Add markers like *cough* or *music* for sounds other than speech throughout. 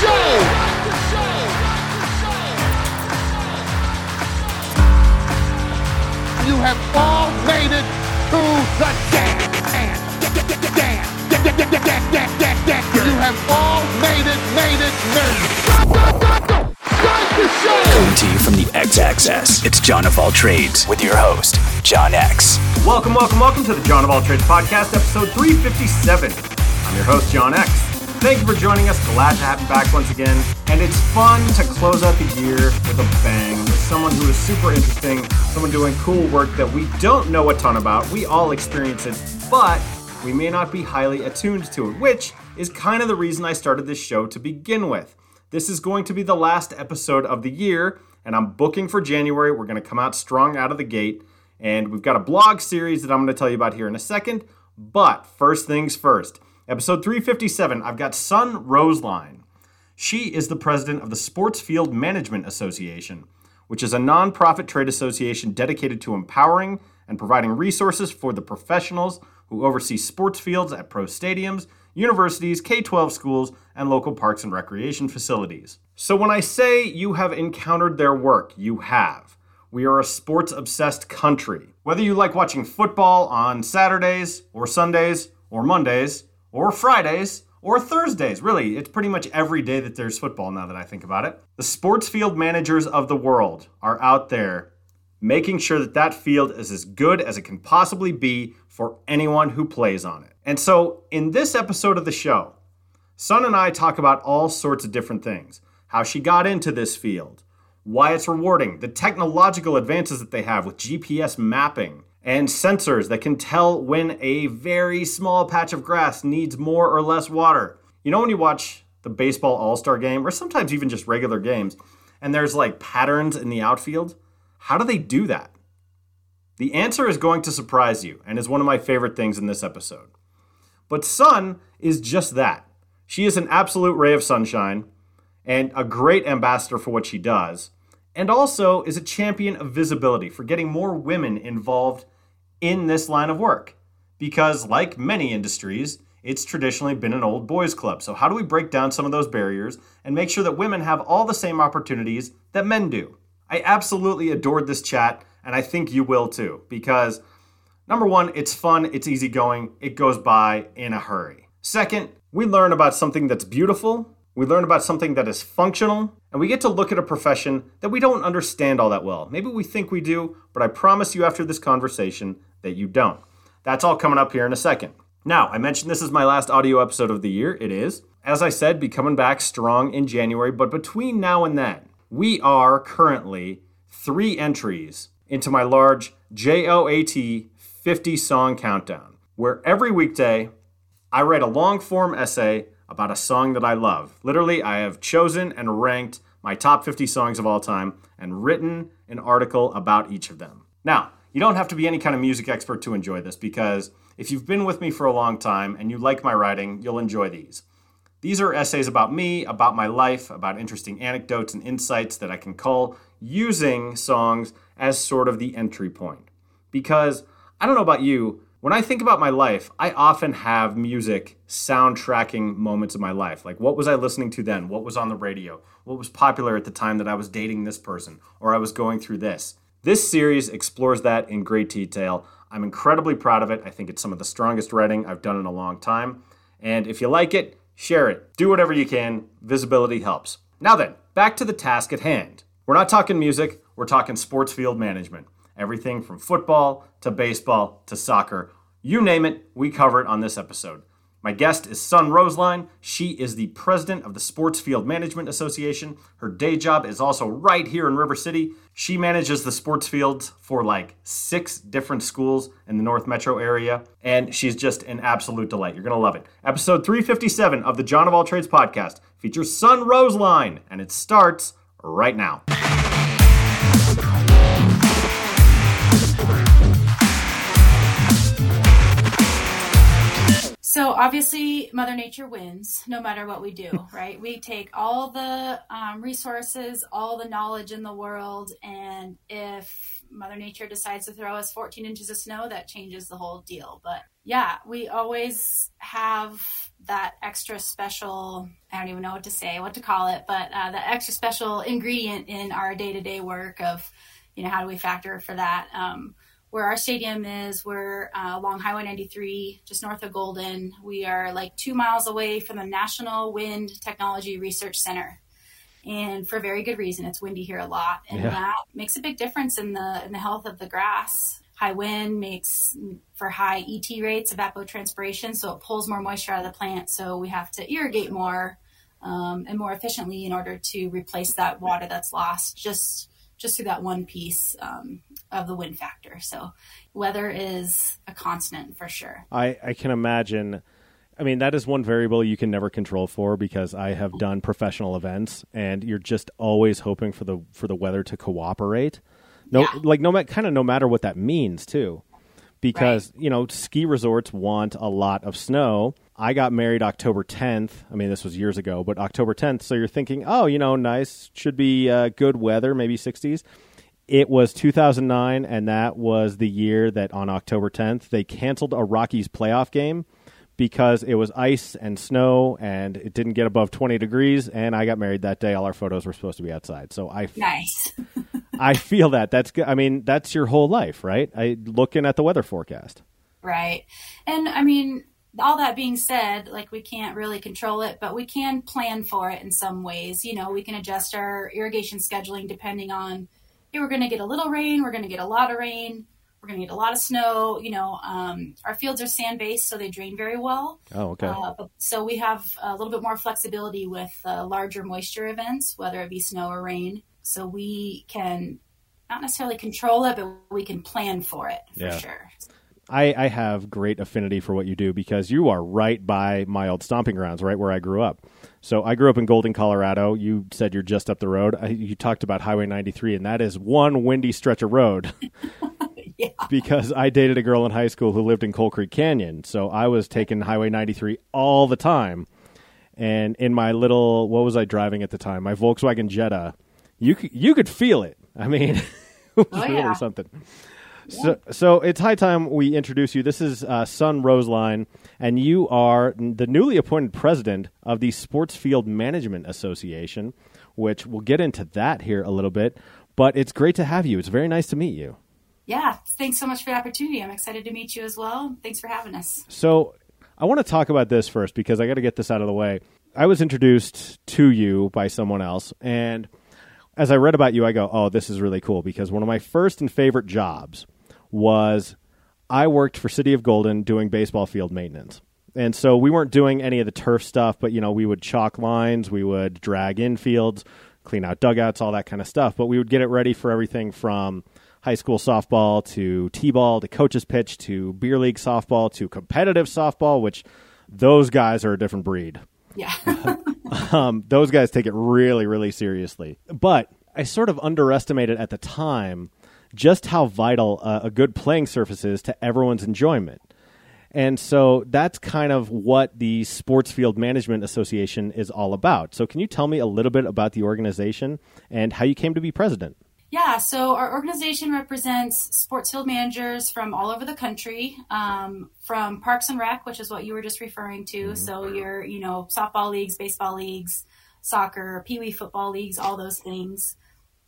show. You have all made it to the dance. You have all made it, made it, made it. Start the show. Coming to you from the X Axis, it's Jon of All Trades with your host, John X. Welcome, welcome, welcome to the Jon of All Trades podcast, episode 357. I'm your host, John X. Thank you for joining us. Glad to have you back once again. And it's fun to close out the year with a bang with someone who is super interesting, someone doing cool work that we don't know a ton about. We all experience it, but we may not be highly attuned to it, which is kind of the reason I started this show to begin with. This is going to be the last episode of the year, and I'm booking for January. We're going to come out strong out of the gate, and we've got a blog series that I'm going to tell you about here in a second. But first things first, episode 357, I've got Sun Roesslein. She is the president of the Sports Field Management Association, which is a nonprofit trade association dedicated to empowering and providing resources for the professionals who oversee sports fields at pro stadiums, universities, K 12 schools, and local parks and recreation facilities. So, when I say you have encountered their work, you have. We are a sports obsessed country. Whether you like watching football on Saturdays, or Sundays, or Mondays, or Fridays, or Thursdays, really, it's pretty much every day that there's football now that I think about it. The sports field managers of the world are out there making sure that that field is as good as it can possibly be for anyone who plays on it. And so, in this episode of the show, Sun and I talk about all sorts of different things how she got into this field, why it's rewarding, the technological advances that they have with GPS mapping and sensors that can tell when a very small patch of grass needs more or less water. You know, when you watch the baseball all star game, or sometimes even just regular games, and there's like patterns in the outfield? How do they do that? The answer is going to surprise you and is one of my favorite things in this episode. But Sun is just that. She is an absolute ray of sunshine and a great ambassador for what she does, and also is a champion of visibility for getting more women involved in this line of work. Because, like many industries, it's traditionally been an old boys club. So, how do we break down some of those barriers and make sure that women have all the same opportunities that men do? I absolutely adored this chat, and I think you will too, because number one, it's fun, it's easygoing, it goes by in a hurry. Second, we learn about something that's beautiful, we learn about something that is functional, and we get to look at a profession that we don't understand all that well. Maybe we think we do, but I promise you after this conversation that you don't. That's all coming up here in a second. Now, I mentioned this is my last audio episode of the year. It is. As I said, be coming back strong in January, but between now and then, we are currently three entries into my large JOAT 50 song countdown, where every weekday I write a long form essay about a song that I love. Literally, I have chosen and ranked my top 50 songs of all time and written an article about each of them. Now, you don't have to be any kind of music expert to enjoy this because if you've been with me for a long time and you like my writing, you'll enjoy these. These are essays about me, about my life, about interesting anecdotes and insights that I can cull using songs as sort of the entry point. Because I don't know about you, when I think about my life, I often have music soundtracking moments of my life. Like, what was I listening to then? What was on the radio? What was popular at the time that I was dating this person or I was going through this? This series explores that in great detail. I'm incredibly proud of it. I think it's some of the strongest writing I've done in a long time. And if you like it, share it. Do whatever you can. Visibility helps. Now then, back to the task at hand. We're not talking music, we're talking sports field management. Everything from football to baseball to soccer. You name it, we cover it on this episode. My guest is Sun Roesslein. She is the president of the Sports Field Management Association. Her day job is also right here in River City. She manages the sports fields for like six different schools in the North Metro area, and she's just an absolute delight. You're going to love it. Episode 357 of the Jon of All Trades podcast features Sun Roesslein, and it starts right now. So obviously, Mother Nature wins no matter what we do, *laughs* right? we take all the um, resources, all the knowledge in the world, and if Mother Nature decides to throw us 14 inches of snow, that changes the whole deal. But yeah, we always have that extra special, I don't even know what to say, what to call it, but uh, that extra special ingredient in our day to day work of, you know, how do we factor for that? Um, where our stadium is, we're uh, along Highway 93, just north of Golden. We are like two miles away from the National Wind Technology Research Center and for very good reason. It's windy here a lot, and yeah. that makes a big difference in the in the health of the grass. High wind makes for high ET rates, of evapotranspiration, so it pulls more moisture out of the plant. So we have to irrigate more um, and more efficiently in order to replace that water that's lost just just through that one piece um, of the wind factor. So weather is a constant for sure. I, I can imagine I mean, that is one variable you can never control for because I have done professional events, and you're just always hoping for the for the weather to cooperate. No, yeah. like no matter kind of no matter what that means too, because right. you know ski resorts want a lot of snow. I got married October 10th. I mean, this was years ago, but October 10th. So you're thinking, oh, you know, nice, should be uh, good weather, maybe 60s. It was 2009, and that was the year that on October 10th they canceled a Rockies playoff game because it was ice and snow and it didn't get above 20 degrees and I got married that day all our photos were supposed to be outside. So I *laughs* Nice. *laughs* I feel that. That's good. I mean, that's your whole life, right? I looking at the weather forecast. Right. And I mean, all that being said, like we can't really control it, but we can plan for it in some ways. You know, we can adjust our irrigation scheduling depending on hey, we're going to get a little rain, we're going to get a lot of rain we're going to get a lot of snow. You know, um, our fields are sand based, so they drain very well. Oh, okay. Uh, so we have a little bit more flexibility with uh, larger moisture events, whether it be snow or rain. So we can not necessarily control it, but we can plan for it for yeah. sure. I, I have great affinity for what you do because you are right by my old stomping grounds, right where I grew up. So I grew up in Golden, Colorado. You said you're just up the road. I, you talked about Highway 93, and that is one windy stretch of road. *laughs* *laughs* yeah. Because I dated a girl in high school who lived in Coal Creek Canyon, so I was taking Highway 93 all the time. And in my little, what was I driving at the time? My Volkswagen Jetta. You could, you could feel it. I mean, *laughs* it was oh, really yeah. something. So, so it's high time we introduce you. This is uh, Sun Roesslein, and you are the newly appointed president of the Sports Field Management Association, which we'll get into that here a little bit. But it's great to have you. It's very nice to meet you. Yeah, thanks so much for the opportunity. I'm excited to meet you as well. Thanks for having us. So, I want to talk about this first because I got to get this out of the way. I was introduced to you by someone else, and as I read about you, I go, "Oh, this is really cool." Because one of my first and favorite jobs was I worked for City of Golden doing baseball field maintenance. And so we weren't doing any of the turf stuff, but you know, we would chalk lines, we would drag infields, clean out dugouts, all that kind of stuff. But we would get it ready for everything from high school softball to t-ball to coaches pitch to beer league softball to competitive softball, which those guys are a different breed. Yeah. *laughs* *laughs* um, those guys take it really, really seriously. But I sort of underestimated at the time just how vital uh, a good playing surface is to everyone's enjoyment. And so that's kind of what the Sports Field Management Association is all about. So, can you tell me a little bit about the organization and how you came to be president? Yeah, so our organization represents sports field managers from all over the country, um, from Parks and Rec, which is what you were just referring to. Mm-hmm. So, your, you know, softball leagues, baseball leagues, soccer, pee wee football leagues, all those things.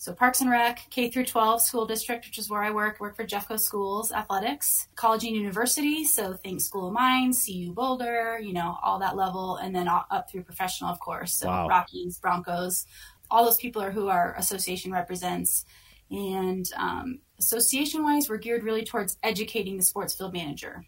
So Parks and Rec, K through 12 school district, which is where I work, work for Jeffco Schools Athletics, college and university. So think School of Mines, CU Boulder, you know, all that level, and then up through professional, of course. So wow. Rockies, Broncos, all those people are who our association represents. And um, association wise, we're geared really towards educating the sports field manager.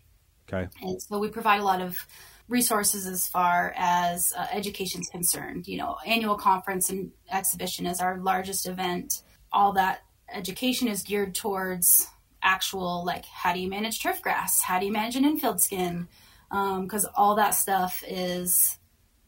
Okay. And so we provide a lot of resources as far as uh, education is concerned. You know, annual conference and exhibition is our largest event. All that education is geared towards actual, like, how do you manage turf grass? How do you manage an infield skin? Because um, all that stuff is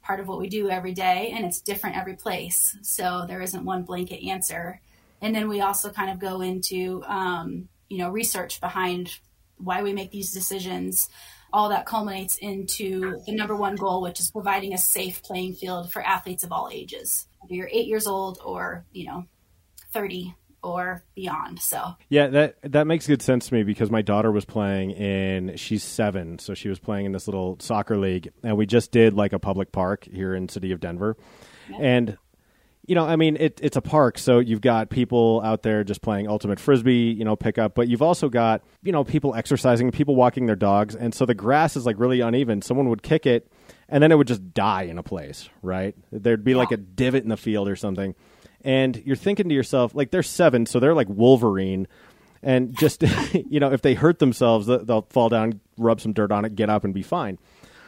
part of what we do every day and it's different every place. So there isn't one blanket answer. And then we also kind of go into, um, you know, research behind why we make these decisions all that culminates into the number one goal, which is providing a safe playing field for athletes of all ages. Whether you're eight years old or, you know, 30, or beyond. So yeah, that that makes good sense to me because my daughter was playing in she's seven, so she was playing in this little soccer league, and we just did like a public park here in city of Denver, and you know, I mean, it, it's a park, so you've got people out there just playing ultimate frisbee, you know, pickup, but you've also got, you know, people exercising, people walking their dogs, and so the grass is like really uneven. Someone would kick it, and then it would just die in a place, right? There'd be like a divot in the field or something, and you're thinking to yourself, like, they're seven, so they're like Wolverine, and just, *laughs* you know, if they hurt themselves, they'll fall down, rub some dirt on it, get up, and be fine.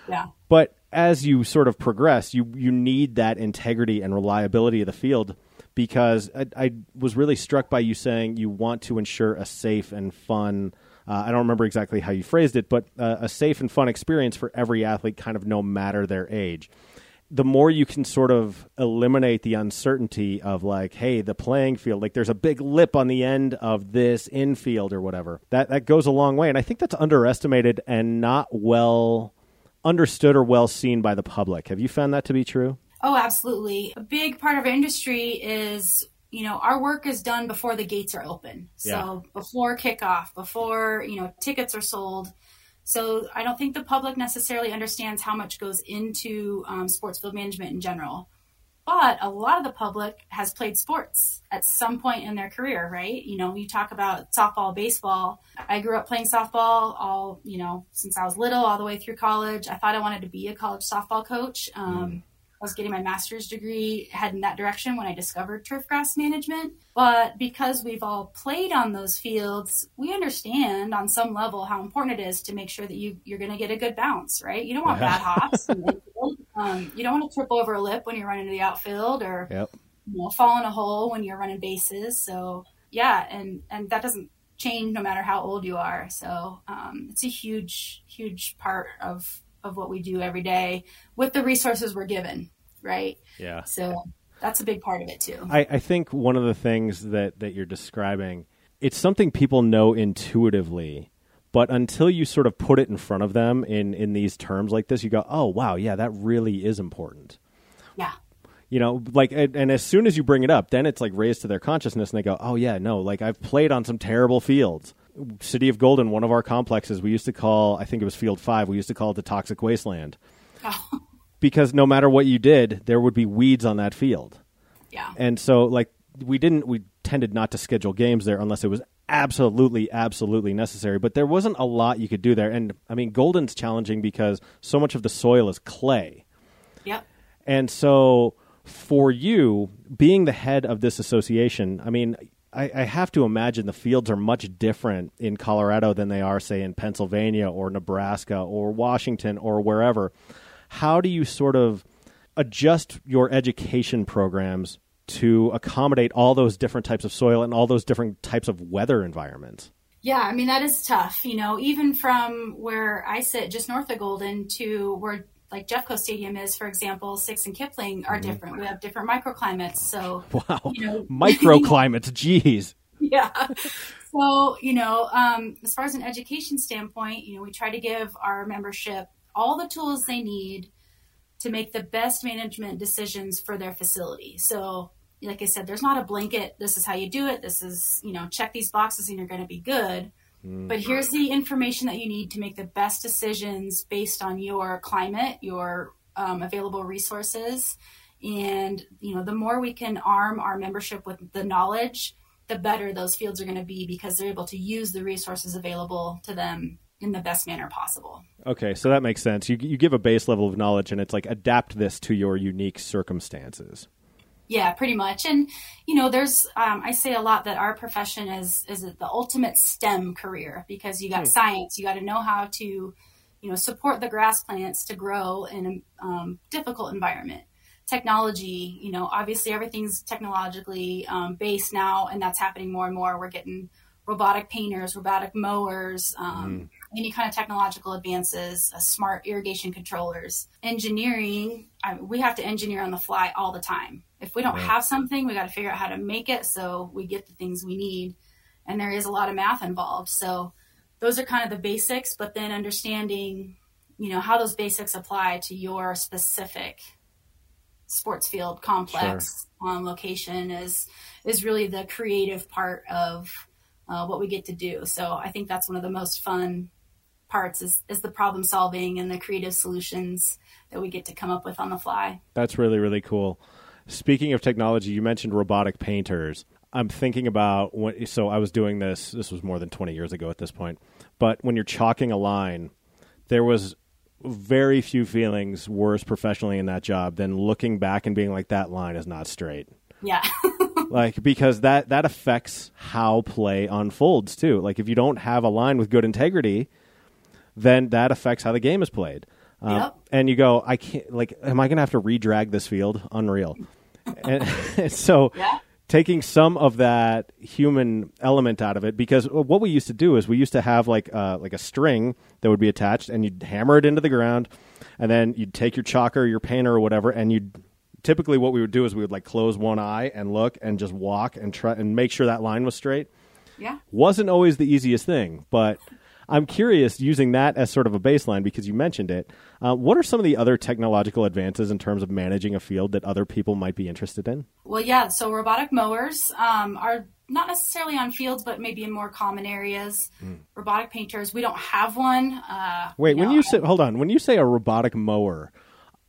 Yeah. But as you sort of progress, you you need that integrity and reliability of the field because I, I was really struck by you saying you want to ensure a safe and fun. Uh, I don't remember exactly how you phrased it, but uh, a safe and fun experience for every athlete, kind of no matter their age. The more you can sort of eliminate the uncertainty of like, hey, the playing field, like there's a big lip on the end of this infield or whatever. That that goes a long way, and I think that's underestimated and not well understood or well seen by the public. Have you found that to be true? Oh, absolutely. A big part of our industry is, you know, our work is done before the gates are open. So yeah. before kickoff, before, you know, tickets are sold. So I don't think the public necessarily understands how much goes into um, sports field management in general but a lot of the public has played sports at some point in their career, right? You know, you talk about softball, baseball. I grew up playing softball all, you know, since I was little, all the way through college. I thought I wanted to be a college softball coach. Um, mm. I was getting my master's degree, heading that direction when I discovered turf grass management. But because we've all played on those fields, we understand on some level how important it is to make sure that you, you're going to get a good bounce, right? You don't want bad hops. um, you don't want to trip over a lip when you're running to the outfield or yep. you know, fall in a hole when you're running bases. So, yeah, and, and that doesn't change no matter how old you are. So um, it's a huge, huge part of of what we do every day with the resources we're given, right? Yeah. So that's a big part of it too. I, I think one of the things that, that you're describing, it's something people know intuitively, but until you sort of put it in front of them in, in these terms like this, you go, oh, wow, yeah, that really is important. Yeah. You know, like, and, and as soon as you bring it up, then it's like raised to their consciousness and they go, oh, yeah, no, like I've played on some terrible fields City of Golden, one of our complexes, we used to call, I think it was Field 5, we used to call it the Toxic Wasteland. Oh. *laughs* Because no matter what you did, there would be weeds on that field. Yeah. And so, like, we didn't, we tended not to schedule games there unless it was absolutely, absolutely necessary. But there wasn't a lot you could do there. And I mean, Golden's challenging because so much of the soil is clay. Yep. And so, for you, being the head of this association, I mean, I, I, have to imagine the fields are much different in Colorado than they are, say, in Pennsylvania or Nebraska or Washington or wherever. How do you sort of adjust your education programs to accommodate all those different types of soil and all those different types of weather environments? Yeah, I mean, that is tough. You know, even from where I sit just north of Golden to where like Jeffco Stadium is, for example, Six and Kipling are mm-hmm. different. We have different microclimates. So *laughs* wow, you know, *laughs* microclimates. geez. Yeah. So you know, um, as far as an education standpoint, you know, we try to give our membership all the tools they need to make the best management decisions for their facility. So, like I said, there's not a blanket. This is how you do it. This is you know, check these boxes and you're going to be good Mm. But here's the information that you need to make the best decisions based on your climate, your um, available resources, and you know the more we can arm our membership with the knowledge, the better those fields are going to be because they're able to use the resources available to them in the best manner possible. Okay, so that makes sense. You you give a base level of knowledge, and it's like adapt this to your unique circumstances. Yeah, pretty much. And you know, there's um, I say a lot that our profession is is the ultimate STEM career because you got hmm. science, you got to know how to, you know, support the grass plants to grow in a um, difficult environment. Technology, you know, obviously everything's technologically um, based now, and that's happening more and more. We're getting robotic painters, robotic mowers, um, mm. any kind of technological advances, uh, smart irrigation controllers. Engineering, I, we have to engineer on the fly all the time. If we don't right. have something, we got to figure out how to make it so we get the things we need. And there is a lot of math involved. So those are kind of the basics, but then understanding, you know, how those basics apply to your specific sports field complex sure. on location is is really the creative part of uh, what we get to do. So I think that's one of the most fun parts is, is the problem solving and the creative solutions that we get to come up with on the fly. That's really, really cool. Speaking of technology, you mentioned robotic painters. I'm thinking about when, so I was doing this, this was more than 20 years ago at this point, but when you're chalking a line, there was very few feelings worse professionally in that job than looking back and being like, that line is not straight. Yeah. *laughs* like because that that affects how play unfolds too. Like if you don't have a line with good integrity, then that affects how the game is played. Um, yep. And you go, I can't. Like, am I going to have to redrag this field? Unreal. And, and, *laughs* so, yeah. taking some of that human element out of it, because what we used to do is we used to have like uh, like a string that would be attached, and you'd hammer it into the ground, and then you'd take your chalker, your painter, or whatever, and you'd typically what we would do is we would like close one eye and look and just walk and try and make sure that line was straight. Yeah. Wasn't always the easiest thing, but I'm curious using that as sort of a baseline because you mentioned it. Uh, what are some of the other technological advances in terms of managing a field that other people might be interested in? Well, yeah. So robotic mowers um, are not necessarily on fields, but maybe in more common areas. Mm. Robotic painters, we don't have one. Uh, Wait, you when you say hold on, when you say a robotic mower,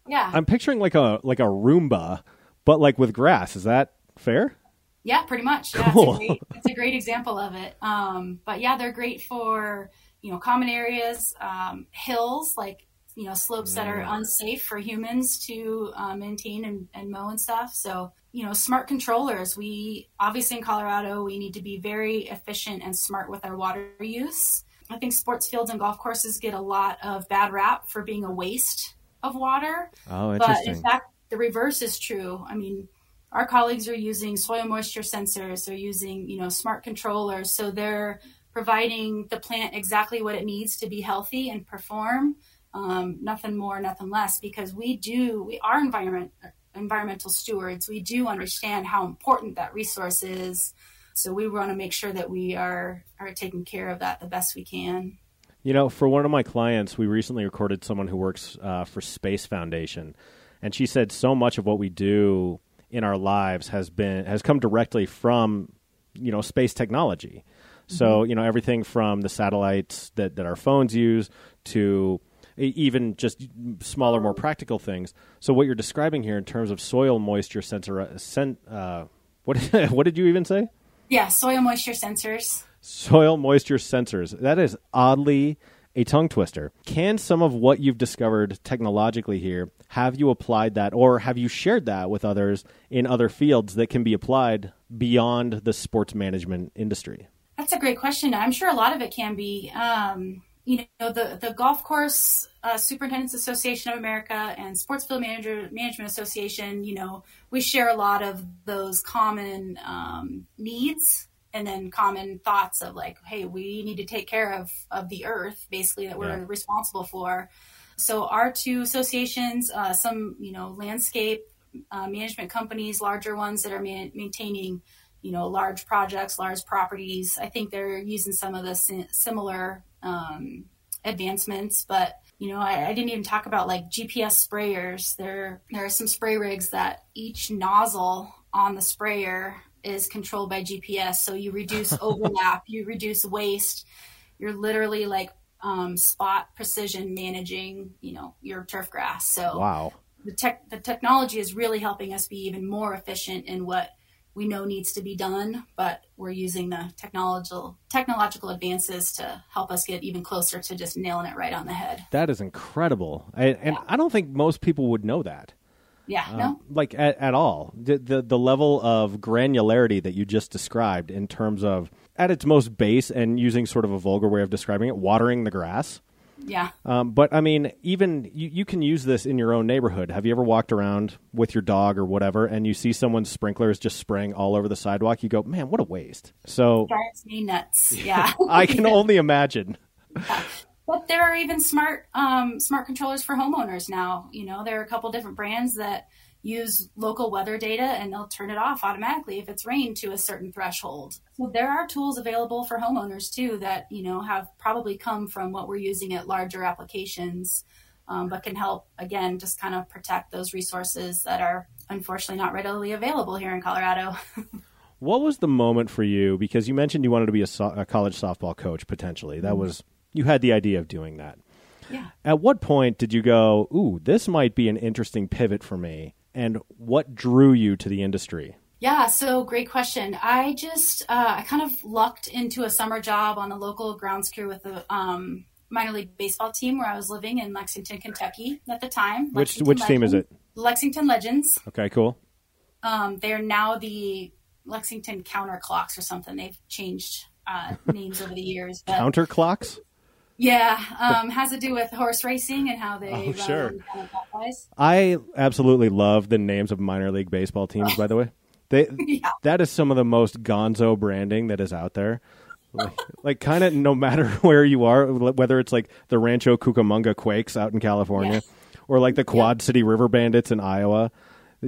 yeah, I'm picturing like a like a Roomba, but like with grass. Is that fair? Yeah, pretty much. Yeah, cool. it's, a great, it's a great example of it. Um, but yeah, they're great for you know, common areas, um, hills, like, you know, slopes that are unsafe for humans to uh, maintain and, and mow and stuff. So, you know, smart controllers. We obviously in Colorado, we need to be very efficient and smart with our water use. I think sports fields and golf courses get a lot of bad rap for being a waste of water. Oh, interesting. But in fact, the reverse is true. I mean, our colleagues are using soil moisture sensors, they're using, you know, smart controllers. So they're providing the plant exactly what it needs to be healthy and perform. Um, nothing more, nothing less, because we do, we are environment, environmental stewards. We do understand how important that resource is. So we want to make sure that we are, are taking care of that the best we can. You know, for one of my clients, we recently recorded someone who works uh, for Space Foundation, and she said so much of what we do in our lives has been has come directly from you know space technology. So, mm-hmm. you know, everything from the satellites that, that our phones use to even just smaller, more practical things. So, what you're describing here in terms of soil moisture sensor, uh, sen, uh, what, *laughs* what did you even say? Yeah, soil moisture sensors. Soil moisture sensors. That is oddly a tongue twister. Can some of what you've discovered technologically here have you applied that or have you shared that with others in other fields that can be applied beyond the sports management industry? That's a great question. I'm sure a lot of it can be. Um, you know, the, the Golf Course uh, Superintendents Association of America and Sports Field Manager Management Association, you know, we share a lot of those common um, needs and then common thoughts of like, hey, we need to take care of, of the earth, basically, that we're yeah. responsible for. So our two associations, uh, some, you know, landscape uh, management companies, larger ones that are man- maintaining you know, large projects, large properties. I think they're using some of the similar um, advancements, but you know, I, I, didn't even talk about like GPS sprayers. There, there are some spray rigs that each nozzle on the sprayer is controlled by GPS, so you reduce *laughs* overlap, you reduce waste. You're literally like um, spot precision managing, you know, your turf grass. So wow, the tech, the technology is really helping us be even more efficient in what we know needs to be done, but we're using the technological technological advances to help us get even closer to just nailing it right on the head. That is incredible, I, and yeah. I don't think most people would know that. Yeah, uh, no, like at, at all. The, the the level of granularity that you just described in terms of at its most base and using sort of a vulgar way of describing it, watering the grass yeah. Um, but I mean, even you, you can use this in your own neighborhood. Have you ever walked around with your dog or whatever, and you see someone's sprinklers just spraying all over the sidewalk? You go, man, what a waste. So drives me nuts. Yeah. *laughs* I can *laughs* only imagine. Yeah. But there are even smart um, smart controllers for homeowners now. You know, there are a couple different brands that use local weather data and they'll turn it off automatically if it's rained to a certain threshold. So there are tools available for homeowners too that, you know, have probably come from what we're using at larger applications. um, but can help again just kind of protect those resources that are unfortunately not readily available here in Colorado. *laughs* what was the moment for you? Because you mentioned you wanted to be a, so- a college softball coach potentially. That mm-hmm. was you had the idea of doing that. Yeah. At what point did you go, "Ooh, this might be an interesting pivot for me"? And what drew you to the industry? Yeah, so great question. I just uh, I kind of lucked into a summer job on the local grounds crew with the um, minor league baseball team where I was living in Lexington, Kentucky at the time. Which which team is it? Lexington Legends. Okay, cool. Um, they're now the Lexington Counter Clocks or something. They've changed uh, names over the years. But, Counter Clocks. Yeah, *laughs* um, has to do with horse racing and how they. Oh, sure. I absolutely love the names of minor league baseball teams. by the way, they *laughs* yeah. that is some of the most gonzo branding that is out there. Like, like kind of no matter *laughs* where you are, whether it's like the Rancho Cucamonga Quakes out in California, yes. or like the Quad City River Bandits in Iowa.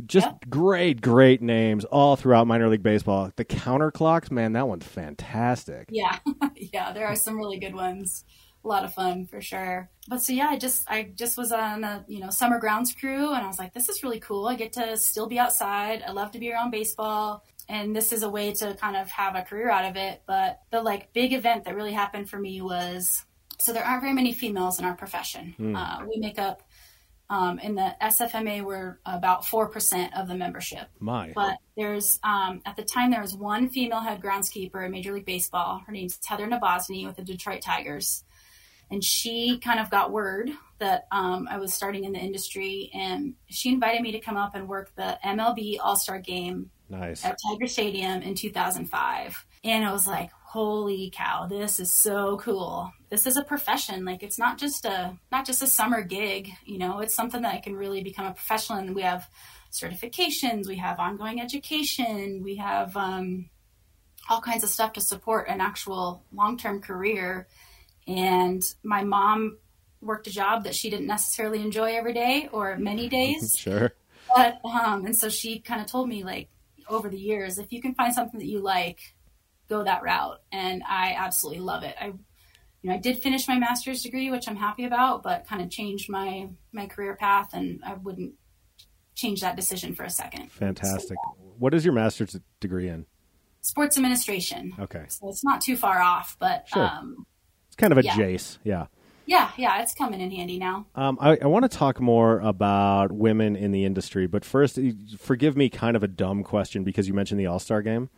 Just yep. great, great names all throughout minor league baseball. The counter clocks, man, that one's fantastic. Yeah, yeah, there are some really good ones a lot of fun for sure. But so yeah, I just I just was on a you know summer grounds crew, and I was like, this is really cool. I get to still be outside. I love to be around baseball, and this is a way to kind of have a career out of it. But the like big event that really happened for me was so there aren't very many females in our profession. Mm. Uh, we make up. Um, in the SFMA, we're about four percent of the membership. My, but there's um, at the time there was one female head groundskeeper in Major League Baseball. Her name's Heather Nabozny with the Detroit Tigers, and she kind of got word that um, I was starting in the industry, and she invited me to come up and work the MLB All Star Game nice. at Tiger Stadium in 2005. And I was like, "Holy cow, this is so cool! This is a profession. Like, it's not just a not just a summer gig. You know, it's something that I can really become a professional. And we have certifications, we have ongoing education, we have um, all kinds of stuff to support an actual long term career." And my mom worked a job that she didn't necessarily enjoy every day or many *laughs* days. sure. But um, and so she kind of told me like over the years, if you can find something that you like, go that route. And I absolutely love it. I you know, I did finish my master's degree, which I'm happy about, but kind of changed my my career path, and I wouldn't change that decision for a second. Fantastic. So, what is your master's degree in? Sports administration. Okay. So it's not too far off, but sure. um, it's kind of a yeah. Jace, yeah. Yeah, yeah, it's coming in handy now. Um, I, I want to talk more about women in the industry, but first, forgive me, kind of a dumb question because you mentioned the All Star game.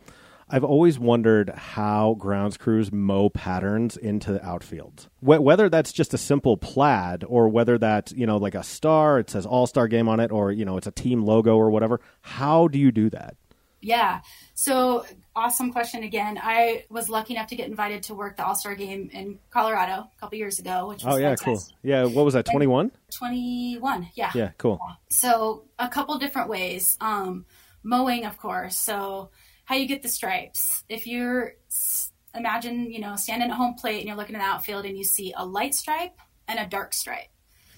I've always wondered how grounds crews mow patterns into the outfield. Wh- whether that's just a simple plaid or whether that's, you know, like a star, it says All Star game on it, or, you know, it's a team logo or whatever. How do you do that? Yeah. So awesome question again. I was lucky enough to get invited to work the All Star game in Colorado a couple years ago, which was oh yeah, fantastic. cool. Yeah, what was that? Twenty one. Twenty one. Yeah. Yeah, cool. So a couple different ways. Um, mowing, of course. So how you get the stripes. If you're imagine, you know, standing at home plate and you're looking at the outfield and you see a light stripe and a dark stripe.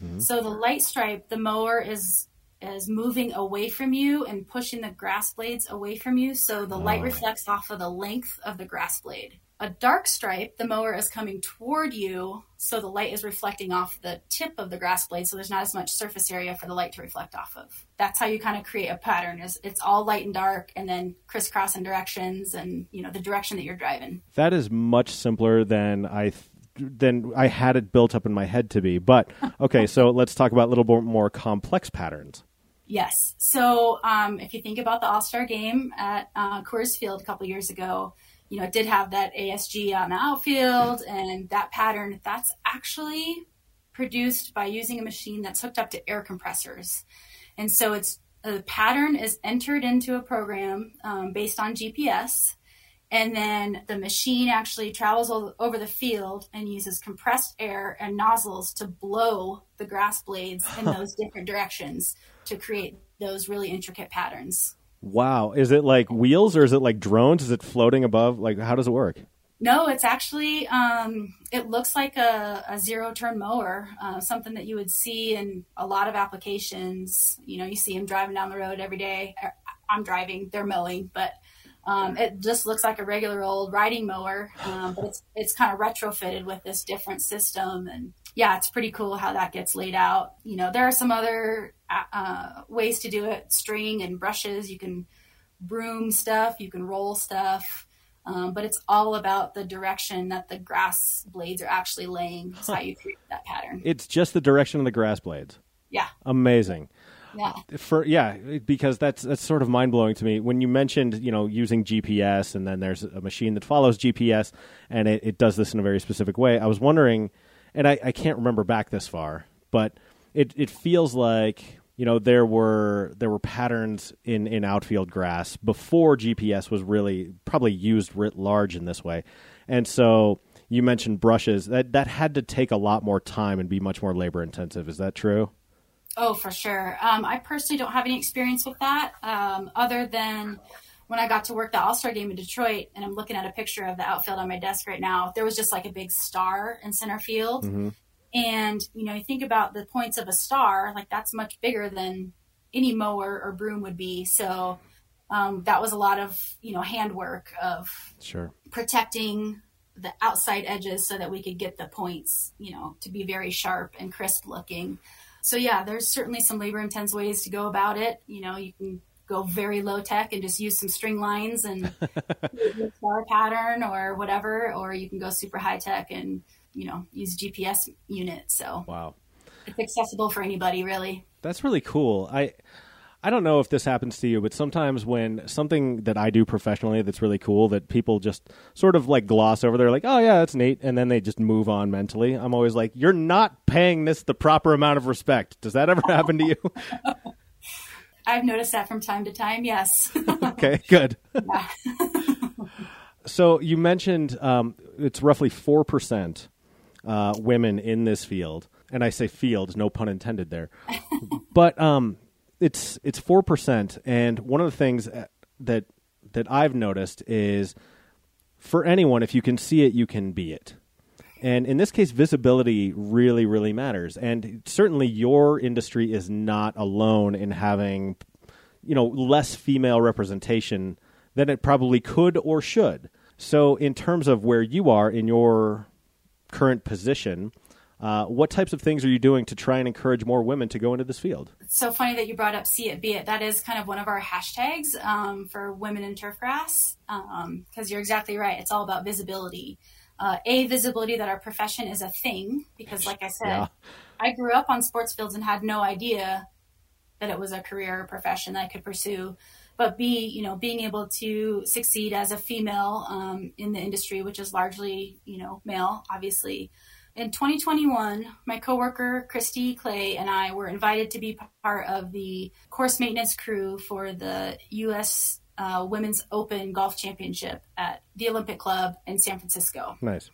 Mm-hmm. So the light stripe, the mower is is moving away from you and pushing the grass blades away from you so the light oh. reflects off of the length of the grass blade. A dark stripe, the mower is coming toward you so the light is reflecting off the tip of the grass blade so there's not as much surface area for the light to reflect off of. That's how you kind of create a pattern is it's all light and dark and then crisscrossing directions and you know the direction that you're driving. That is much simpler than I th- than I had it built up in my head to be. But okay, so *laughs* let's talk about a little bit more complex patterns. Yes. So um, if you think about the All Star game at uh, Coors Field a couple years ago, you know, it did have that ASG on the outfield and that pattern. That's actually produced by using a machine that's hooked up to air compressors. And so it's the pattern is entered into a program um, based on GPS and then the machine actually travels over the field and uses compressed air and nozzles to blow the grass blades in *laughs* those different directions to create those really intricate patterns. Wow. Is it like wheels or is it like drones? Is it floating above? Like, how does it work? No, it's actually, um, it looks like a, a zero turn mower, uh, something that you would see in a lot of applications. You know, you see them driving down the road every day. I'm driving, they're mowing, but um, it just looks like a regular old riding mower, um, but it's it's kind of retrofitted with this different system, and yeah, it's pretty cool how that gets laid out. You know, there are some other uh, uh, ways to do it string and brushes. You can broom stuff, you can roll stuff. Um, but it's all about the direction that the grass blades are actually laying. That's how you create that pattern. It's just the direction of the grass blades. Yeah. Amazing. Yeah. For yeah, because that's that's sort of mind blowing to me. When you mentioned you know using GPS and then there's a machine that follows GPS and it, it does this in a very specific way. I was wondering, and I, I can't remember back this far, but it it feels like you know there were there were patterns in in outfield grass before GPS was really probably used writ large in this way, and so you mentioned brushes that that had to take a lot more time and be much more labor intensive. Is that true? Oh, for sure. Um, I personally don't have any experience with that, um, other than when I got to work the All Star game in Detroit, and I'm looking at a picture of the outfield on my desk right now. There was just like a big star in center field, Mm-hmm. and you know, you think about the points of a star, like that's much bigger than any mower or broom would be. So um, that was a lot of you know handwork of Sure. protecting the outside edges so that we could get the points, you know, to be very sharp and crisp looking. So yeah, there's certainly some labor intense ways to go about it. You know, you can go very low tech and just use some string lines and *laughs* star pattern or whatever, or you can go super high tech and you know use GPS units. So Wow. it's accessible for anybody, really. That's really cool. I I don't know if this happens to you, but sometimes when something that I do professionally that's really cool that people just sort of like gloss over, they're like, "Oh yeah, that's neat," and then they just move on mentally. I'm always like, "You're not paying this the proper amount of respect." Does that ever happen to you? *laughs* I've noticed that from time to time. Yes. *laughs* okay, good. *laughs* so you mentioned um, it's roughly four percent uh, women in this field, and I say field, no pun intended there. but um, it's it's four percent, and one of the things uh, that that I've noticed is for anyone, if you can see it, you can be it. And in this case, visibility really, really matters. And certainly, your industry is not alone in having, you know, less female representation than it probably could or should. So, in terms of where you are in your current position, uh, what types of things are you doing to try and encourage more women to go into this field? It's so funny that you brought up see it be it that is kind of one of our hashtags um, for women in turfgrass because you're exactly right it's all about visibility uh, a visibility that our profession is a thing because like i said Yeah. i grew up on sports fields and had no idea that it was a career or profession that i could pursue but b you know being able to succeed as a female um, in the industry which is largely you know male obviously in 2021, my coworker Christy Clay and I were invited to be part of the course maintenance crew for the U.S. Uh, Women's Open Golf Championship at the Olympic Club in San Francisco. Nice.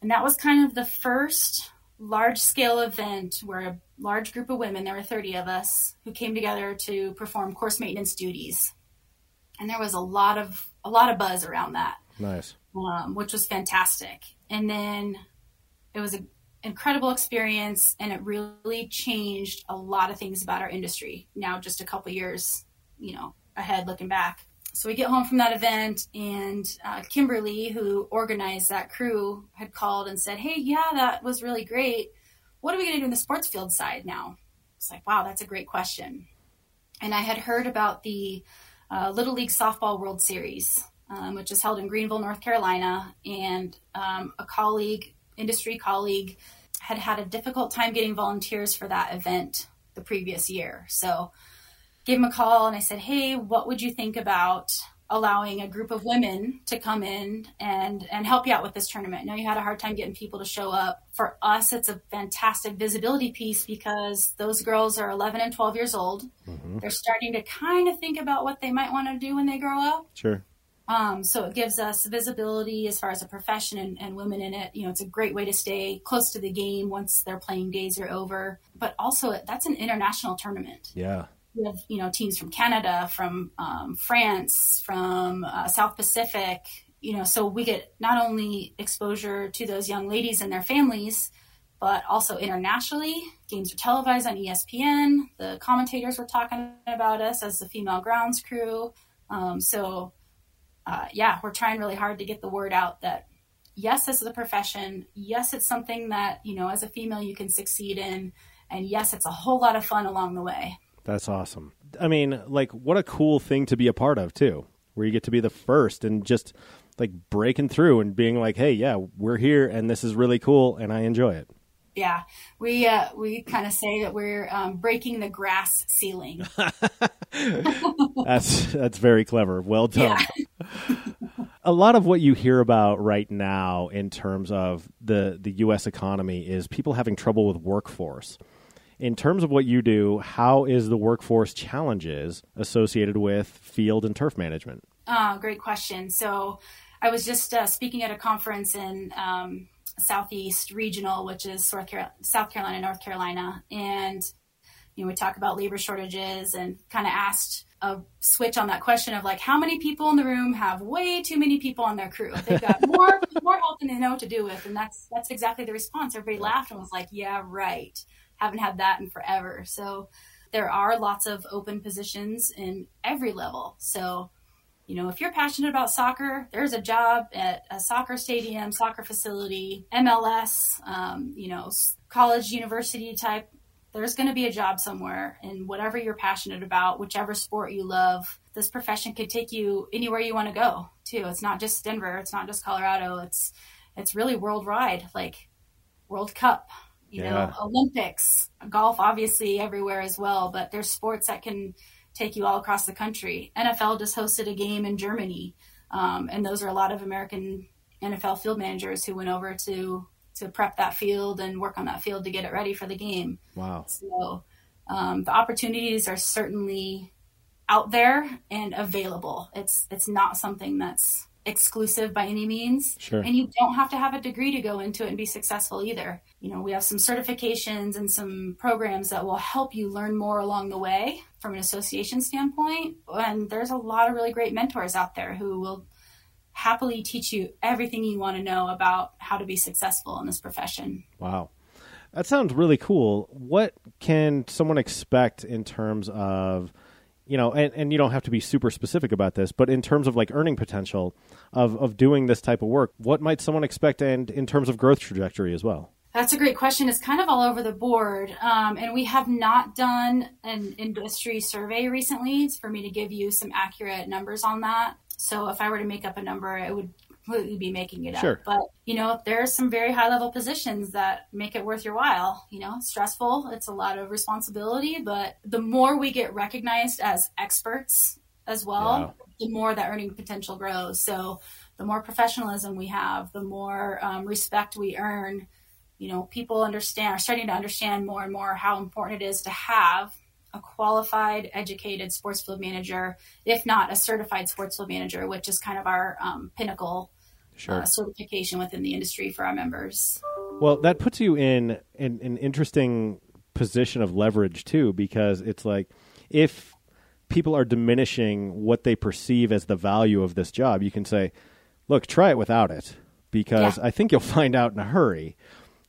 And that was kind of the first large scale event where a large group of women, there were 30 of us, who came together to perform course maintenance duties. And there was a lot of a lot of buzz around that Nice. um, which was fantastic. And then it was an incredible experience, and it really changed a lot of things about our industry. Now, just a couple years, you know, ahead looking back. So we get home from that event, and uh, Kimberly, who organized that crew, had called and said, "Hey, yeah, that was really great. What are we going to do in the sports field side now?" It's like, wow, that's a great question. And I had heard about the uh, Little League Softball World Series, um, which is held in Greenville, North Carolina. And um, a colleague, industry colleague, had had a difficult time getting volunteers for that event the previous year. So gave him a call and I said, Hey, what would you think about allowing a group of women to come in and and help you out with this tournament? I know you had a hard time getting people to show up. For us, it's a fantastic visibility piece because those girls are 11 and 12 years old. Mm-hmm. They're starting to kind of think about what they might want to do when they grow up. Sure. Um, so it gives us visibility as far as a profession and, and women in it. You know, it's a great way to stay close to the game once their playing days are over. But also, that's an international tournament. Yeah. We have, you know, teams from Canada, from um, France, from uh, South Pacific. You know, so we get not only exposure to those young ladies and their families, but also internationally. Games are televised on ESPN. The commentators were talking about us as the female grounds crew. Um, so uh, yeah, we're trying really hard to get the word out that yes, this is a profession. Yes, it's something that, you know, as a female you can succeed in. And yes, it's a whole lot of fun along the way. That's awesome. I mean, like, what a cool thing to be a part of, too, where you get to be the first and just like breaking through and being like, hey, yeah, we're here and this is really cool and I enjoy it. Yeah, we uh, we kind of say that we're um, breaking the grass ceiling. *laughs* that's that's very clever. Well done. Yeah. a lot of what you hear about right now in terms of the the U.S. economy is people having trouble with workforce. In terms of what you do, how is the workforce challenges associated with field and turf management? Oh, great question. So, I was just uh, speaking at a conference in um, Southeast Regional, which is South Carolina, North Carolina, and you know we talk about labor shortages and kind of asked a switch on that question of like how many people in the room have way too many people on their crew. They've got *laughs* more more help than they know what to do with, and that's that's exactly the response. Everybody laughed and was like, "Yeah, right." Haven't had that in forever. So there are lots of open positions in every level. So you know, if you're passionate about soccer, there's a job at a soccer stadium, soccer facility, MLS, um, you know, college, university type. There's going to be a job somewhere in whatever you're passionate about, whichever sport you love. This profession could take you anywhere you want to go, too. It's not just Denver, it's not just Colorado. It's it's really worldwide, like World Cup, you yeah. know, Olympics, golf, obviously everywhere as well. But there's sports that can take you all across the country. NFL just hosted a game in Germany, um, and those are a lot of American NFL field managers who went over to to prep that field and work on that field to get it ready for the game. Wow! So um, the opportunities are certainly out there and available. It's it's not something that's exclusive by any means. Sure. And you don't have to have a degree to go into it and be successful either. You know, we have some certifications and some programs that will help you learn more along the way from an association standpoint. And there's a lot of really great mentors out there who will happily teach you everything you want to know about how to be successful in this profession. Wow. That sounds really cool. What can someone expect in terms of you know, and, and you don't have to be super specific about this, but in terms of like earning potential of, of doing this type of work, what might someone expect and in terms of growth trajectory as well? That's a great question. It's kind of all over the board. Um, and we have not done an industry survey recently for me to give you some accurate numbers on that. So if I were to make up a number, it would completely be making it sure. up. But you know, there are some very high level positions that make it worth your while. You know, stressful. It's a lot of responsibility, but the more we get recognized as experts as well, yeah. the more that earning potential grows. So the more professionalism we have, the more um, respect we earn. You know, people understand are starting to understand more and more how important it is to have a qualified, educated sports field manager, if not a certified sports field manager, which is kind of our um, pinnacle sure. uh, certification within the industry for our members. Well, that puts you in, in an interesting position of leverage too, because it's like if people are diminishing what they perceive as the value of this job, you can say, "Look, try it without it," because yeah. I think you'll find out in a hurry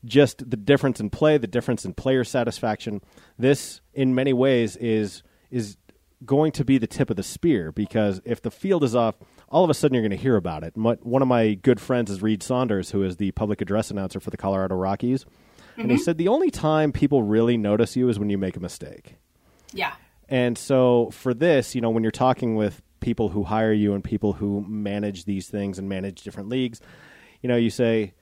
just the difference in play, the difference in player satisfaction. This, in many ways, is is going to be the tip of the spear because if the field is off, all of a sudden you're going to hear about it. one of my good friends is Reed Saunders, who is the public address announcer for the Colorado Rockies. Mm-hmm. And he mm-hmm. said the only time people really notice you is when you make a mistake. Yeah. And so for this, you know, when you're talking with people who hire you and people who manage these things and manage different leagues, you know, you say,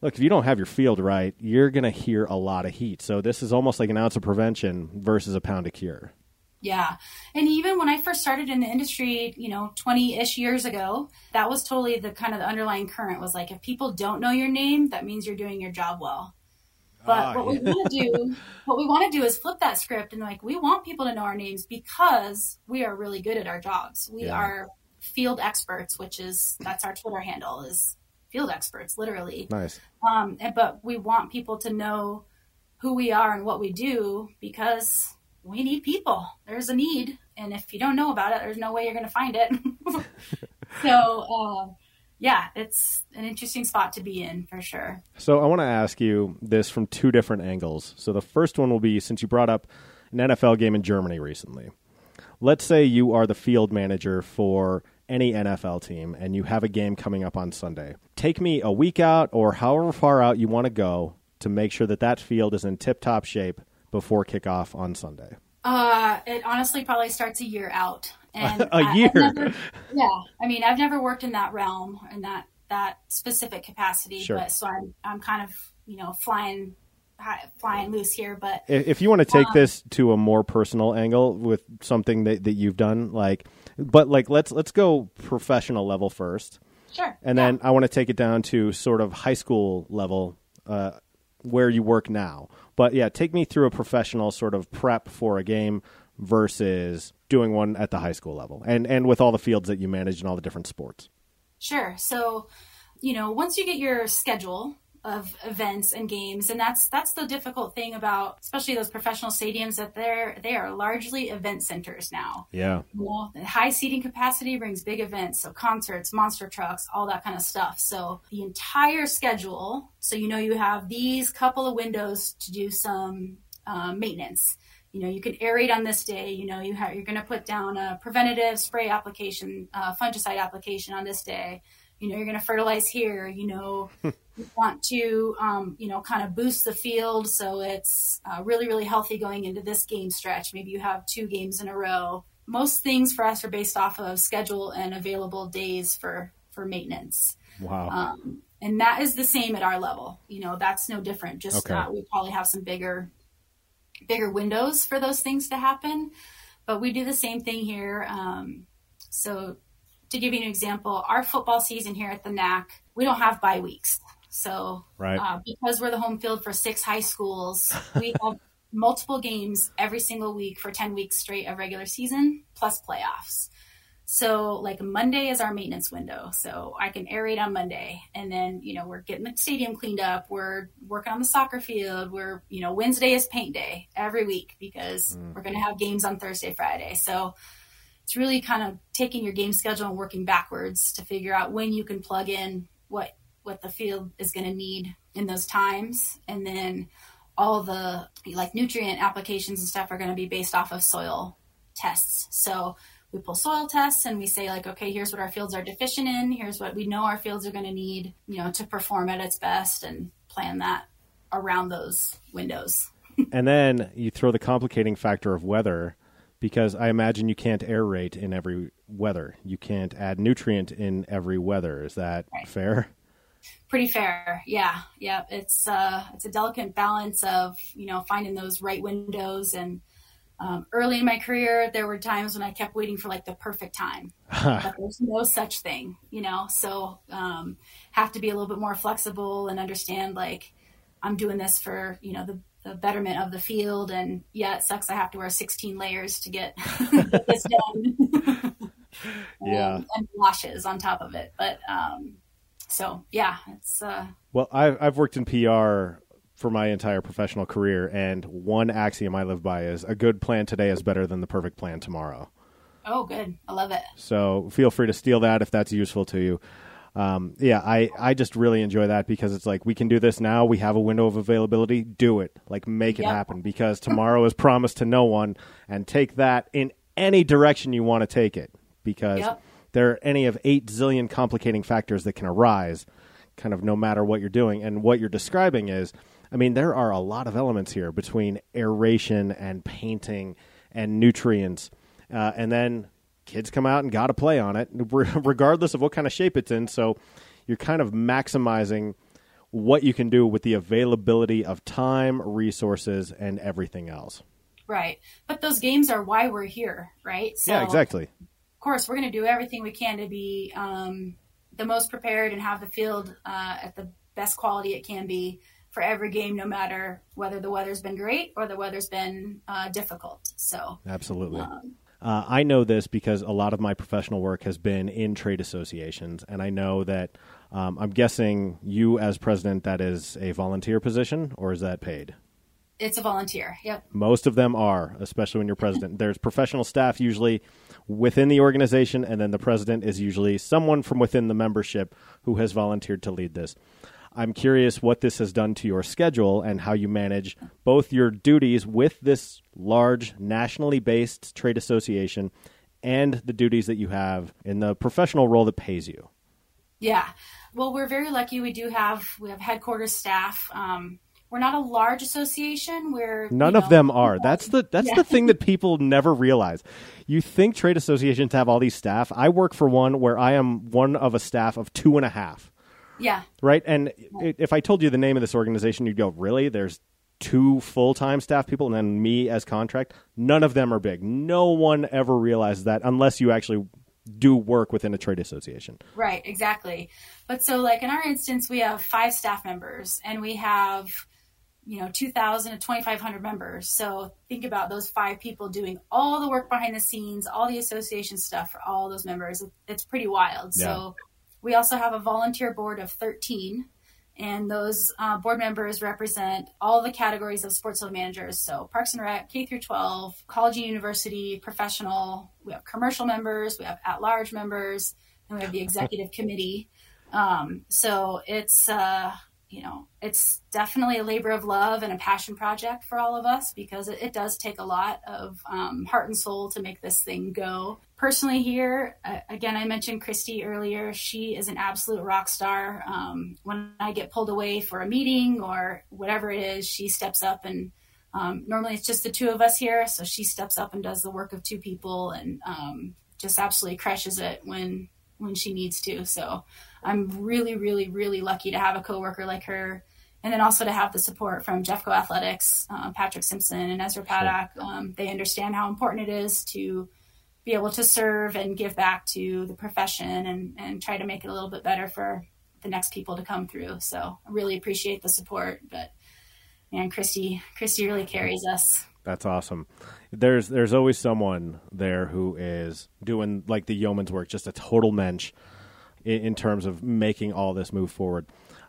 look, if you don't have your field right, you're going to hear a lot of heat. So this is almost like an ounce of prevention versus a pound of cure. Yeah. And even when I first started in the industry, you know, 20 ish years ago, that was totally the kind of the underlying current was like, if people don't know your name, that means you're doing your job well. But ah, what yeah. we want to do, *laughs* what we want to do is flip that script and like, we want people to know our names because we are really good at our jobs. We yeah. are field experts, which is, that's our Twitter handle is field experts, literally. Nice. Um, and, but we want people to know who we are and what we do because we need people. There's a need, and if you don't know about it, there's no way you're going to find it. *laughs* so, uh, yeah, it's an interesting spot to be in for sure. So, I want to ask you this from two different angles. So, the first one will be since you brought up an NFL game in Germany recently. Let's say you are the field manager for any NFL team and you have a game coming up on Sunday. Take me a week out or however far out you want to go to make sure that that field is in tip top shape before kickoff on Sunday. Uh, it honestly probably starts a year out. *laughs* And a I, year. Never, yeah, I mean, I've never worked in that realm in that that specific capacity, sure. but so I'm I'm kind of you know flying flying loose here. But if you want to take um, this to a more personal angle with something that, that you've done, like, but like let's let's go professional level first. Sure. And yeah. then I want to take it down to sort of high school level, uh, where you work now. But yeah, take me through a professional sort of prep for a game versus doing one at the high school level, and and with all the fields that you manage and all the different sports. Sure. So, you know, once you get your schedule of events and games. And that's that's the difficult thing about especially those professional stadiums that they're they are largely event centers now. Yeah. Well, high seating capacity brings big events. So concerts monster trucks all that kind of stuff. So the entire schedule so you know you have these couple of windows to do some uh, maintenance. You know you can aerate on this day. You know you have you're going to put down a preventative spray application uh, fungicide application on this day. You know you're going to fertilize here. You know *laughs* you want to um, you know kind of boost the field so it's uh, really really healthy going into this game stretch. Maybe you have two games in a row. Most things for us are based off of schedule and available days for for maintenance. Wow. Um, and that is the same at our level. You know that's no different. Just okay. we probably have some bigger bigger windows for those things to happen. But we do the same thing here. Um, so to give you an example, our football season here at the NAC, we don't have bye weeks. So, right. uh, because we're the home field for six high schools, we *laughs* have multiple games every single week for 10 weeks straight of regular season plus playoffs. So, like Monday is our maintenance window. So, I can aerate on Monday. And then, you know, we're getting the stadium cleaned up. We're working on the soccer field. We're, you know, Wednesday is paint day every week because mm. we're going to have games on Thursday, Friday. So, it's really kind of taking your game schedule and working backwards to figure out when you can plug in what what the field is going to need in those times and then all the like nutrient applications and stuff are going to be based off of soil tests so we pull soil tests and we say like okay here's what our fields are deficient in here's what we know our fields are going to need you know to perform at its best and plan that around those windows *laughs* and then you throw the complicating factor of weather because I imagine you can't aerate in every weather. You can't add nutrient in every weather. Is that right. fair? Pretty fair, yeah, yeah. It's uh, it's a delicate balance of you know finding those right windows. And um, early in my career, there were times when I kept waiting for like the perfect time, *laughs* but there's no such thing, you know. So um, have to be a little bit more flexible and understand like I'm doing this for you know the the betterment of the field. And yeah, it sucks. I have to wear 16 layers to get *laughs* this done. *laughs* yeah. And, and, washes on top of it. But, um, so yeah, it's, uh, well, I've, I've worked in PR for my entire professional career. And one axiom I live by is a good plan today is better than the perfect plan tomorrow. Oh, good. I love it. So feel free to steal that if that's useful to you um, yeah, I, I just really enjoy that because it's like we can do this now. We have a window of availability. Do it. Like make it yep. happen because tomorrow is promised to no one. And take that in any direction you want to take it because yep. There are any of eight zillion complicating factors that can arise, kind of no matter what you're doing. And what you're describing is, I mean, there are a lot of elements here between aeration and painting and nutrients. Uh, and then kids come out and got to play on it, *laughs* regardless of what kind of shape it's in. So you're kind of maximizing what you can do with the availability of time, resources, and everything else. Right. But those games are why we're here, right? So, yeah, exactly. Of course, we're going to do everything we can to be um, the most prepared and have the field uh, at the best quality it can be for every game, no matter whether the weather's been great or the weather's been uh, difficult. So, absolutely. Um, uh, I know this because a lot of my professional work has been in trade associations, and I know that um, I'm guessing you, as president, that is a volunteer position, or is that paid? It's a volunteer. Yep. Most of them are, especially when you're president. There's professional staff usually within the organization, and then the president is usually someone from within the membership who has volunteered to lead this. I'm curious what this has done to your schedule and how you manage both your duties with this large nationally based trade association and the duties that you have in the professional role that pays you. Yeah. Well, we're very lucky. We do have we have headquarters staff. Um, we're not a large association. We're none you of them are. That's the that's Yeah. the thing that *laughs* people never realize. You think trade associations have all these staff. I work for one where I am one of a staff of two and a half. Yeah. Right, and i- if I told you the name of this organization, you'd go, "Really?" There's two full time staff people, and then me as contract. None of them are big. No one ever realizes that unless you actually do work within a trade association. Right, exactly. But so, like in our instance, we have five staff members and we have, you know, 2,000 to 2,500 members. So think about those five people doing all the work behind the scenes, all the association stuff for all those members. It's pretty wild. So we also have a volunteer board of 13. And those uh, board members represent all the categories of sports field managers. So Parks and Rec, K through 12, college and university, professional. We have commercial members, we have at-large members, and we have the executive committee. Um, so it's uh, you know it's definitely a labor of love and a passion project for all of us because it, it does take a lot of um, heart and soul to make this thing go. Personally, here uh, again, I mentioned Christy earlier. She is an absolute rock star. Um, when I get pulled away for a meeting or whatever it is, she steps up and um, normally it's just the two of us here, so she steps up and does the work of two people and um, just absolutely crushes it when when she needs to. So I'm really, really, really lucky to have a coworker like her, and then also to have the support from Jeffco Athletics, uh, Patrick Simpson, and Ezra Paddock. Um, they understand how important it is to be able to serve and give back to the profession and and try to make it a little bit better for the next people to come through. So I really appreciate the support, but man, Christy, Christy really carries us. That's awesome. There's there's always someone there who is doing like the yeoman's work, just a total mensch in, in terms of making all this move forward.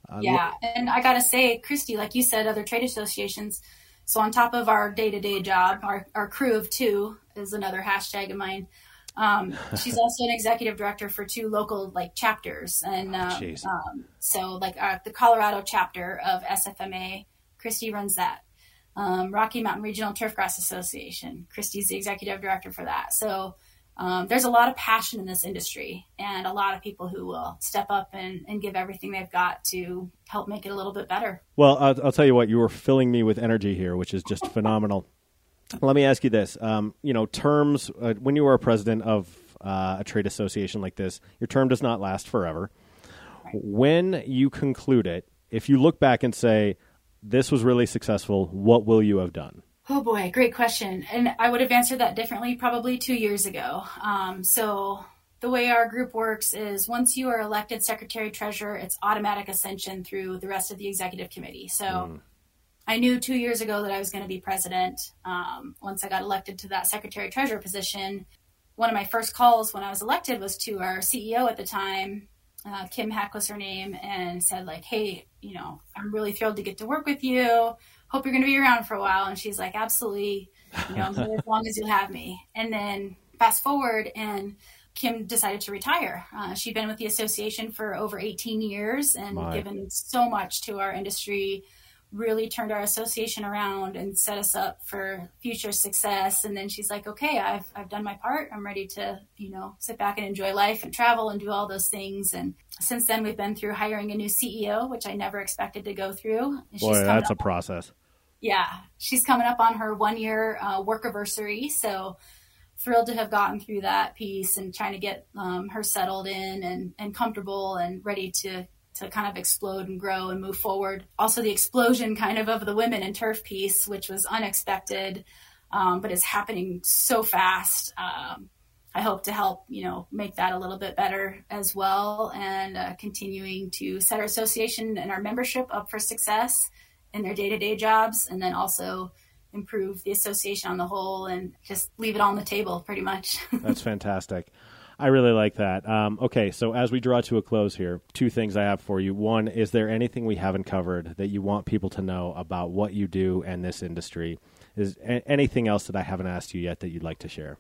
Uh, yeah, and I gotta say, Christy, like you said, other trade associations. So on top of our day to day job, our our crew of two is another hashtag of mine. Um, *laughs* she's also an executive director for two local like chapters, and um, jeez. um, so like uh, the Colorado chapter of SFMA, Christy runs that. Um, Rocky Mountain Regional Turfgrass Association, Christy's the executive director for that. So um, there's a lot of passion in this industry and a lot of people who will step up and, and give everything they've got to help make it a little bit better. Well, I'll, I'll tell you what, you were filling me with energy here, which is just phenomenal. *laughs* Let me ask you this: um, you know, terms uh, when you are a president of uh, a trade association like this, your term does not last forever. When you conclude it, if you look back and say, "This was really successful," what will you have done? Oh boy, great question. And I would have answered that differently probably two years ago. Um, so the way our group works is once you are elected secretary treasurer, it's automatic ascension through the rest of the executive committee. So I knew two years ago that I was going to be president. Um, once I got elected to that secretary treasurer position, one of my first calls when I was elected was to our CEO at the time, uh, Kim Hack was her name, and said like, "Hey, you know, I'm really thrilled to get to work with you. Hope you're going to be around for a while." And she's like, "Absolutely, you know, *laughs* as long as you have me." And then fast forward, and Kim decided to retire. Uh, she'd been with the association for over 18 years and My. given so much to our industry really turned our association around and set us up for future success. And then she's like, okay, I've, I've done my part. I'm ready to, you know, sit back and enjoy life and travel and do all those things. And since then we've been through hiring a new CEO, which I never expected to go through. And Boy, that's a process. yeah, she's coming up on her one year uh, work anniversary. So thrilled to have gotten through that piece and trying to get um, her settled in and, and comfortable and ready to to kind of explode and grow and move forward. Also, the explosion kind of of the women in turf piece, which was unexpected, um, but it's happening so fast. Um, I hope to help, you know, make that a little bit better as well, and uh, continuing to set our association and our membership up for success in their day-to-day jobs, and then also improve the association on the whole, and just leave it all on the table, pretty much. *laughs* That's fantastic. I really like that. Um, okay, so as we draw to a close here, two things I have for you. One, is there anything we haven't covered that you want people to know about what you do and this industry? Is a- anything else that I haven't asked you yet that you'd like to share?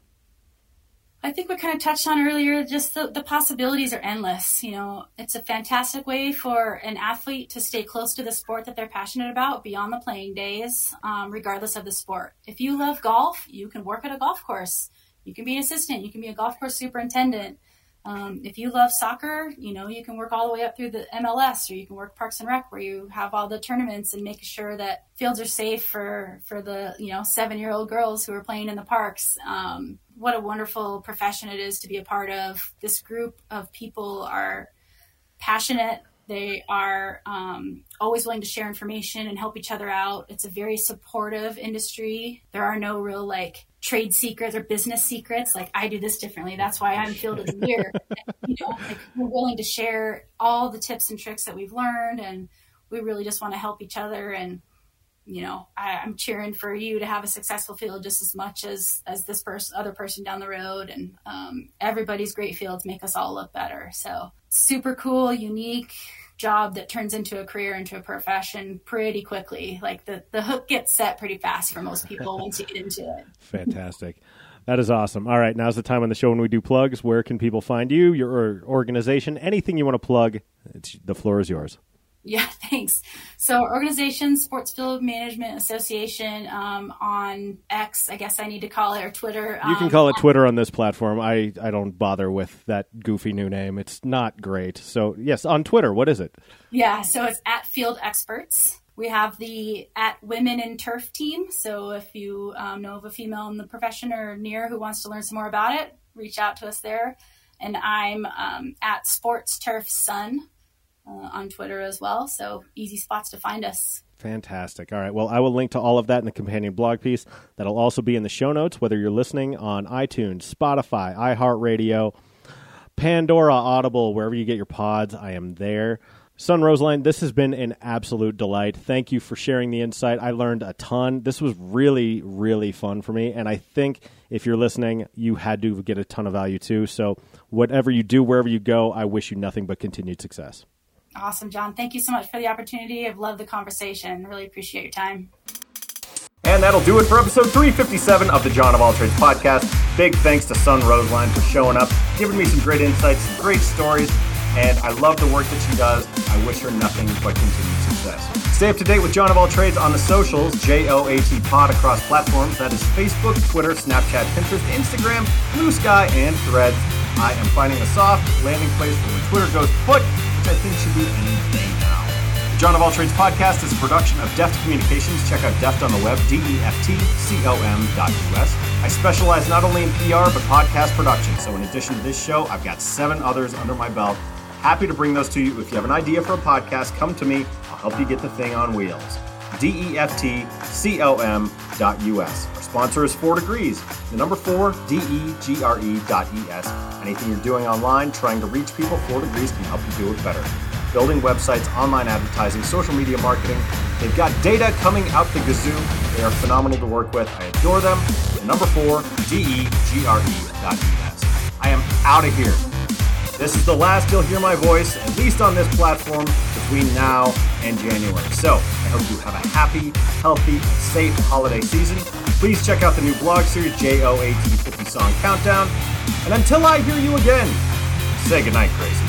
I think we kind of touched on earlier, just the, the possibilities are endless. You know, it's a fantastic way for an athlete to stay close to the sport that they're passionate about beyond the playing days, um, regardless of the sport. If you love golf, you can work at a golf course. You can be an assistant. You can be a golf course superintendent. Um, if you love soccer, you know, you can work all the way up through the MLS or you can work Parks and Rec where you have all the tournaments and make sure that fields are safe for, for the, you know, seven year old girls who are playing in the parks. Um, what a wonderful profession it is to be a part of. This group of people are passionate. They are um, always willing to share information and help each other out. It's a very supportive industry. There are no real like trade secrets or business secrets. Like I do this differently. That's why I'm field of the year. *laughs* you know, like we're willing to share all the tips and tricks that we've learned, and we really just want to help each other. And you know, I, am cheering for you to have a successful field just as much as as this person, other person down the road. And um, everybody's great fields make us all look better. So super cool, unique job that turns into a career into a profession pretty quickly. Like the the hook gets set pretty fast for most people once you get into it. *laughs* Fantastic. That is awesome. All right now's the time on the show when we do plugs. Where can people find you your organization anything you want to plug the floor is yours yeah, *laughs* thanks. So, organization, Sports Field Management Association um, on X, I guess I need to call it, or Twitter. You can um, call it Twitter on this platform. I, I don't bother with that goofy new name. It's not great. So, yes, on Twitter, what is it? Yeah, so it's at Field Experts. We have the at Women in Turf team. So, if you um, know of a female in the profession or near who wants to learn some more about it, reach out to us there. And I'm um, at Sports Turf Sun uh, on Twitter as well. So easy spots to find us. Fantastic. All right. Well, I will link to all of that in the companion blog piece. That'll also be in the show notes, whether you're listening on iTunes, Spotify, iHeartRadio, Pandora, Audible, wherever you get your pods. I am there. Sun Roesslein, this has been an absolute delight. Thank you for sharing the insight. I learned a ton. This was really, really fun for me. And I think if you're listening, you had to get a ton of value too. So, whatever you do, wherever you go, I wish you nothing but continued success. Awesome, Jon. Thank you so much for the opportunity. I've loved the conversation. Really appreciate your time. And that'll do it for episode 357 of the Jon of All Trades podcast. Big thanks to Sun Roesslein for showing up, giving me some great insights, some great stories, and I love the work that she does. I wish her nothing but continued success. Stay up to date with Jon of All Trades on the socials, J O A T Pod across platforms. That is Facebook, Twitter, Snapchat, Pinterest, Instagram, Blue Sky, and Threads. I am finding a soft landing place for when Twitter goes foot which I think should be any day now. The Jon of All Trades podcast is a production of Deft Communications. Check out Deft on the web, D-E-F-T-C-O-M.us. I specialize not only in PR, but podcast production. So in addition to this show, I've got seven others under my belt. Happy to bring those to you. If you have an idea for a podcast, come to me. I'll help you get the thing on wheels. D-E-F-T-C-O-M.us. Our sponsor is Four Degrees. The number four, D-E-G-R-E dot E-S. Anything you're doing online, trying to reach people, Four Degrees can help you do it better. Building websites, online advertising, social media marketing. They've got data coming out the gazoo. They are phenomenal to work with. I adore them. The number four, D-E-G-R-E dot E-S. I am out of here. This is the last you'll hear my voice, at least on this platform, between now and January. So I hope you have a happy, healthy, safe holiday season. Please check out the new blog series, JOAT 50 Song Countdown. And until I hear you again, say goodnight, crazy.